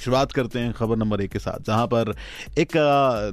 शुरुआत करते हैं खबर नंबर एक के साथ, जहाँ पर एक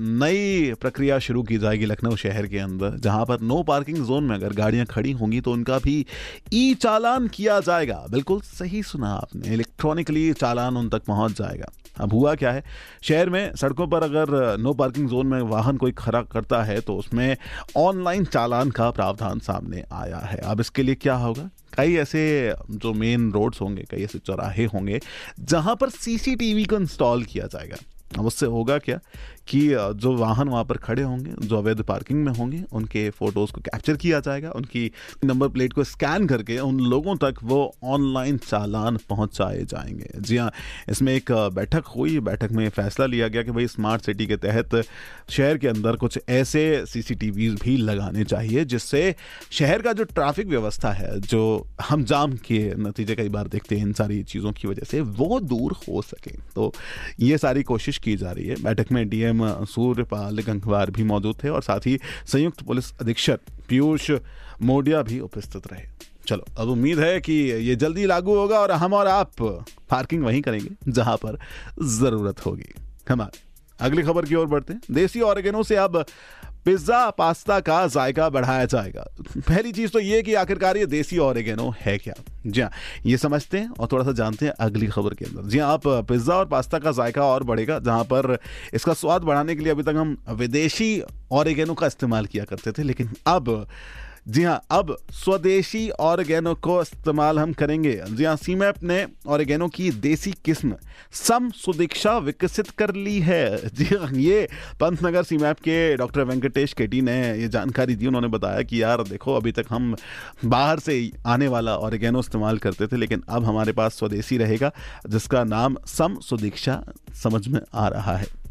नई प्रक्रिया शुरू की जाएगी लखनऊ शहर के अंदर, जहाँ पर नो पार्किंग जोन में अगर गाड़ियाँ खड़ी होंगी तो उनका भी ई चालान किया जाएगा। बिल्कुल सही सुना आपने, इलेक्ट्रॉनिकली चालान उन तक पहुँच जाएगा। अब हुआ क्या है? शहर में सड़कों पर अगर नो पार्किंग जोन में वाहन कोई खड़ा करता है तो उसमें ऑनलाइन चालान का प्रावधान सामने आया है। अब इसके लिए क्या होगा? कई ऐसे जो मेन रोड्स होंगे, कई ऐसे चौराहे होंगे, जहाँ पर सीसीटीवी को इंस्टॉल किया जाएगा। अब उससे होगा क्या कि जो वाहन वहाँ पर खड़े होंगे, जो अवैध पार्किंग में होंगे, उनके फ़ोटोज़ को कैप्चर किया जाएगा, उनकी नंबर प्लेट को स्कैन करके उन लोगों तक वो ऑनलाइन चालान पहुँचाए जाएँगे। जी हाँ इसमें एक बैठक हुई। बैठक में फैसला लिया गया कि भाई स्मार्ट सिटी के तहत शहर के अंदर कुछ ऐसे सीसीटीवी भी लगाने चाहिए, जिससे शहर का जो ट्रैफ़िक व्यवस्था है, जो हम जाम के नतीजे कई बार देखते हैं इन सारी चीज़ों की वजह से, वो दूर हो सके। तो ये सारी कोशिश की जा रही है। बैठक में डीएम सूर्यपाल गंगवार भी मौजूद थे और साथ ही संयुक्त पुलिस अधीक्षक पीयूष मोडिया भी उपस्थित रहे। चलो, अब उम्मीद है कि ये जल्दी लागू होगा और हम और आप पार्किंग वहीं करेंगे जहाँ पर ज़रूरत होगी। हमारे अगली खबर की ओर बढ़ते हैं। देसी ऑर्गेनो से अब पिज्जा, पास्ता का जायका बढ़ाया जाएगा। पहली चीज़ तो ये कि आखिरकार ये देसी ऑरिगेनो है क्या? जी हाँ ये समझते हैं और थोड़ा सा जानते हैं अगली खबर के अंदर। जी हाँ आप पिज्जा और पास्ता का जायका और बढ़ेगा, जहाँ पर इसका स्वाद बढ़ाने के लिए अभी तक हम विदेशी ऑरिगेनो का इस्तेमाल किया करते थे, लेकिन अब जी हाँ अब स्वदेशी ऑर्गेनो को इस्तेमाल हम करेंगे। जी हाँ सीमैप ने ऑर्गेनो की देसी किस्म सम सुदीक्षा विकसित कर ली है। जी हाँ ये पंतनगर सीमैप के डॉक्टर वेंकटेश केटी ने ये जानकारी दी। उन्होंने बताया कि यार, देखो, अभी तक हम बाहर से आने वाला ऑर्गेनो इस्तेमाल करते थे, लेकिन अब हमारे पास स्वदेशी रहेगा, जिसका नाम सम सुदीक्षा समझ में आ रहा है।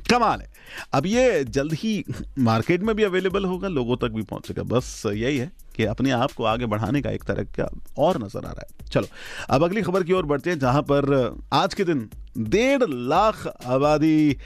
कमाल है। अब ये जल्द ही मार्केट में भी अवेलेबल होगा, लोगों तक भी पहुंचेगा। बस यही है कि अपने आप को आगे बढ़ाने का एक तरह का और नज़र आ रहा है। चलो, अब अगली खबर की ओर बढ़ते हैं, जहाँ पर आज के दिन डेढ़ लाख आबादी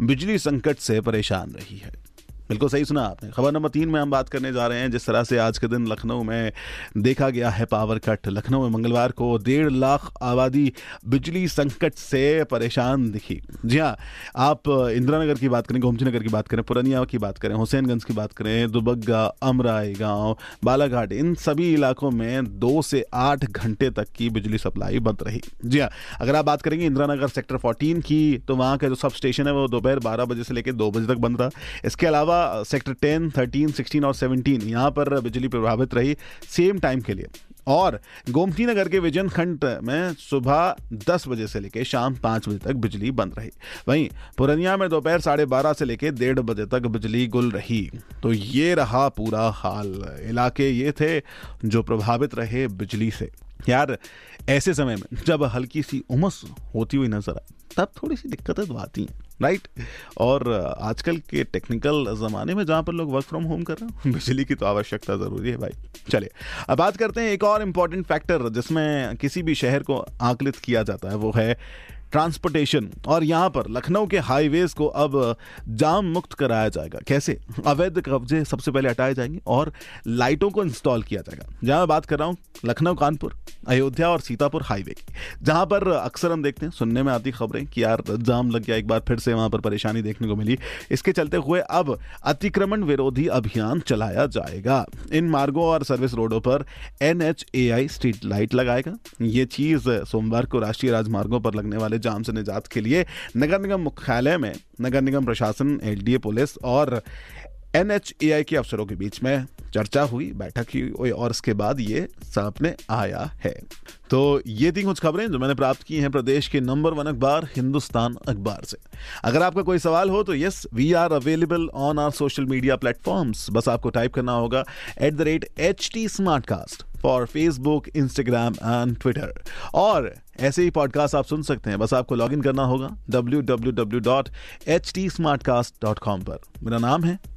बिजली संकट से परेशान रही है। बिल्कुल सही सुना आपने। खबर नंबर तीन में हम बात करने जा रहे हैं, जिस तरह से आज के दिन लखनऊ में देखा गया है पावर कट लखनऊ में मंगलवार को डेढ़ लाख आबादी बिजली संकट से परेशान दिखी। जी हाँ आप इंदिरा नगर की बात करें गोमती नगर की बात करें, पुरनिया की बात करें, हुसैनगंज की बात करें, दुबग्गा, अमराई गाँव, बालाघाट, इन सभी इलाकों में दो से आठ घंटे तक की बिजली सप्लाई बंद रही। जी हाँ अगर आप बात करेंगे इंदिरा नगर सेक्टर फोर्टीन की तो वहाँ का जो सब स्टेशन है, वो दोपहर बारह बजे से लेकर दो बजे तक बंद रहा इसके अलावा सेक्टर टेन, थर्टीन, सिक्सटीन और सेवनटीन, यहाँ पर बिजली प्रभावित रही सेम टाइम के लिए। और गोमती नगर के विजन खंड में सुबह 10 बजे से लेकर शाम 5 बजे तक बिजली बंद रही। वहीं पुरनिया में दोपहर साढ़े बारह से लेकर डेढ़ बजे तक बिजली गुल रही। तो ये रहा पूरा हाल। इलाके ये थे जो प्रभावित रहे बिजली से। यार, ऐसे समय में जब हल्की सी उमस होती हुई नज़र आए, तब थोड़ी सी दिक्कतें तो आती हैं। राइट? और आजकल के टेक्निकल ज़माने में जहाँ पर लोग वर्क फ्रॉम होम कर रहे हैं बिजली की तो आवश्यकता ज़रूरी है भाई। चलिए अब बात करते हैं एक और इंपॉर्टेंट फैक्टर जिसमें किसी भी शहर को आकलित किया जाता है वो है ट्रांसपोर्टेशन और यहाँ पर लखनऊ के हाईवेज को अब जाम मुक्त कराया जाएगा। कैसे? अवैध कब्जे सबसे पहले हटाए जाएँगे और लाइटों को इंस्टॉल किया जाएगा। जहाँ मैं बात कर रहा हूँ लखनऊ कानपुर अयोध्या और सीतापुर हाईवे जहाँ पर अक्सर हम देखते हैं, सुनने में आती खबरें कि यार जाम लग गया, एक बार फिर से वहाँ पर परेशानी देखने को मिली। इसके चलते हुए अब अतिक्रमण विरोधी अभियान चलाया जाएगा। इन मार्गों और सर्विस रोडों पर एनएचएआई स्ट्रीट लाइट लगाएगा। ये चीज़ सोमवार को राष्ट्रीय राजमार्गों पर लगने वाले जाम से निजात के लिए नगर निगम मुख्यालय में नगर निगम प्रशासन, एलडीए पुलिस और एनएचएआई के अफसरों के बीच में चर्चा हुई, बैठक हुई, और इसके बाद ये सामने आया है। तो ये थी कुछ खबरें जो मैंने प्राप्त की हैं प्रदेश के नंबर वन अखबार, हिंदुस्तान अखबार से। अगर आपका कोई सवाल हो तो yes we are available on our social media platforms बस आपको टाइप करना होगा at the rate H T smart cast for Facebook Instagram and Twitter और ऐसे ही पॉडकास्ट आप सुन सकते हैं। बस आपको लॉग करना होगा www.htsmartcast.com पर। मेरा नाम है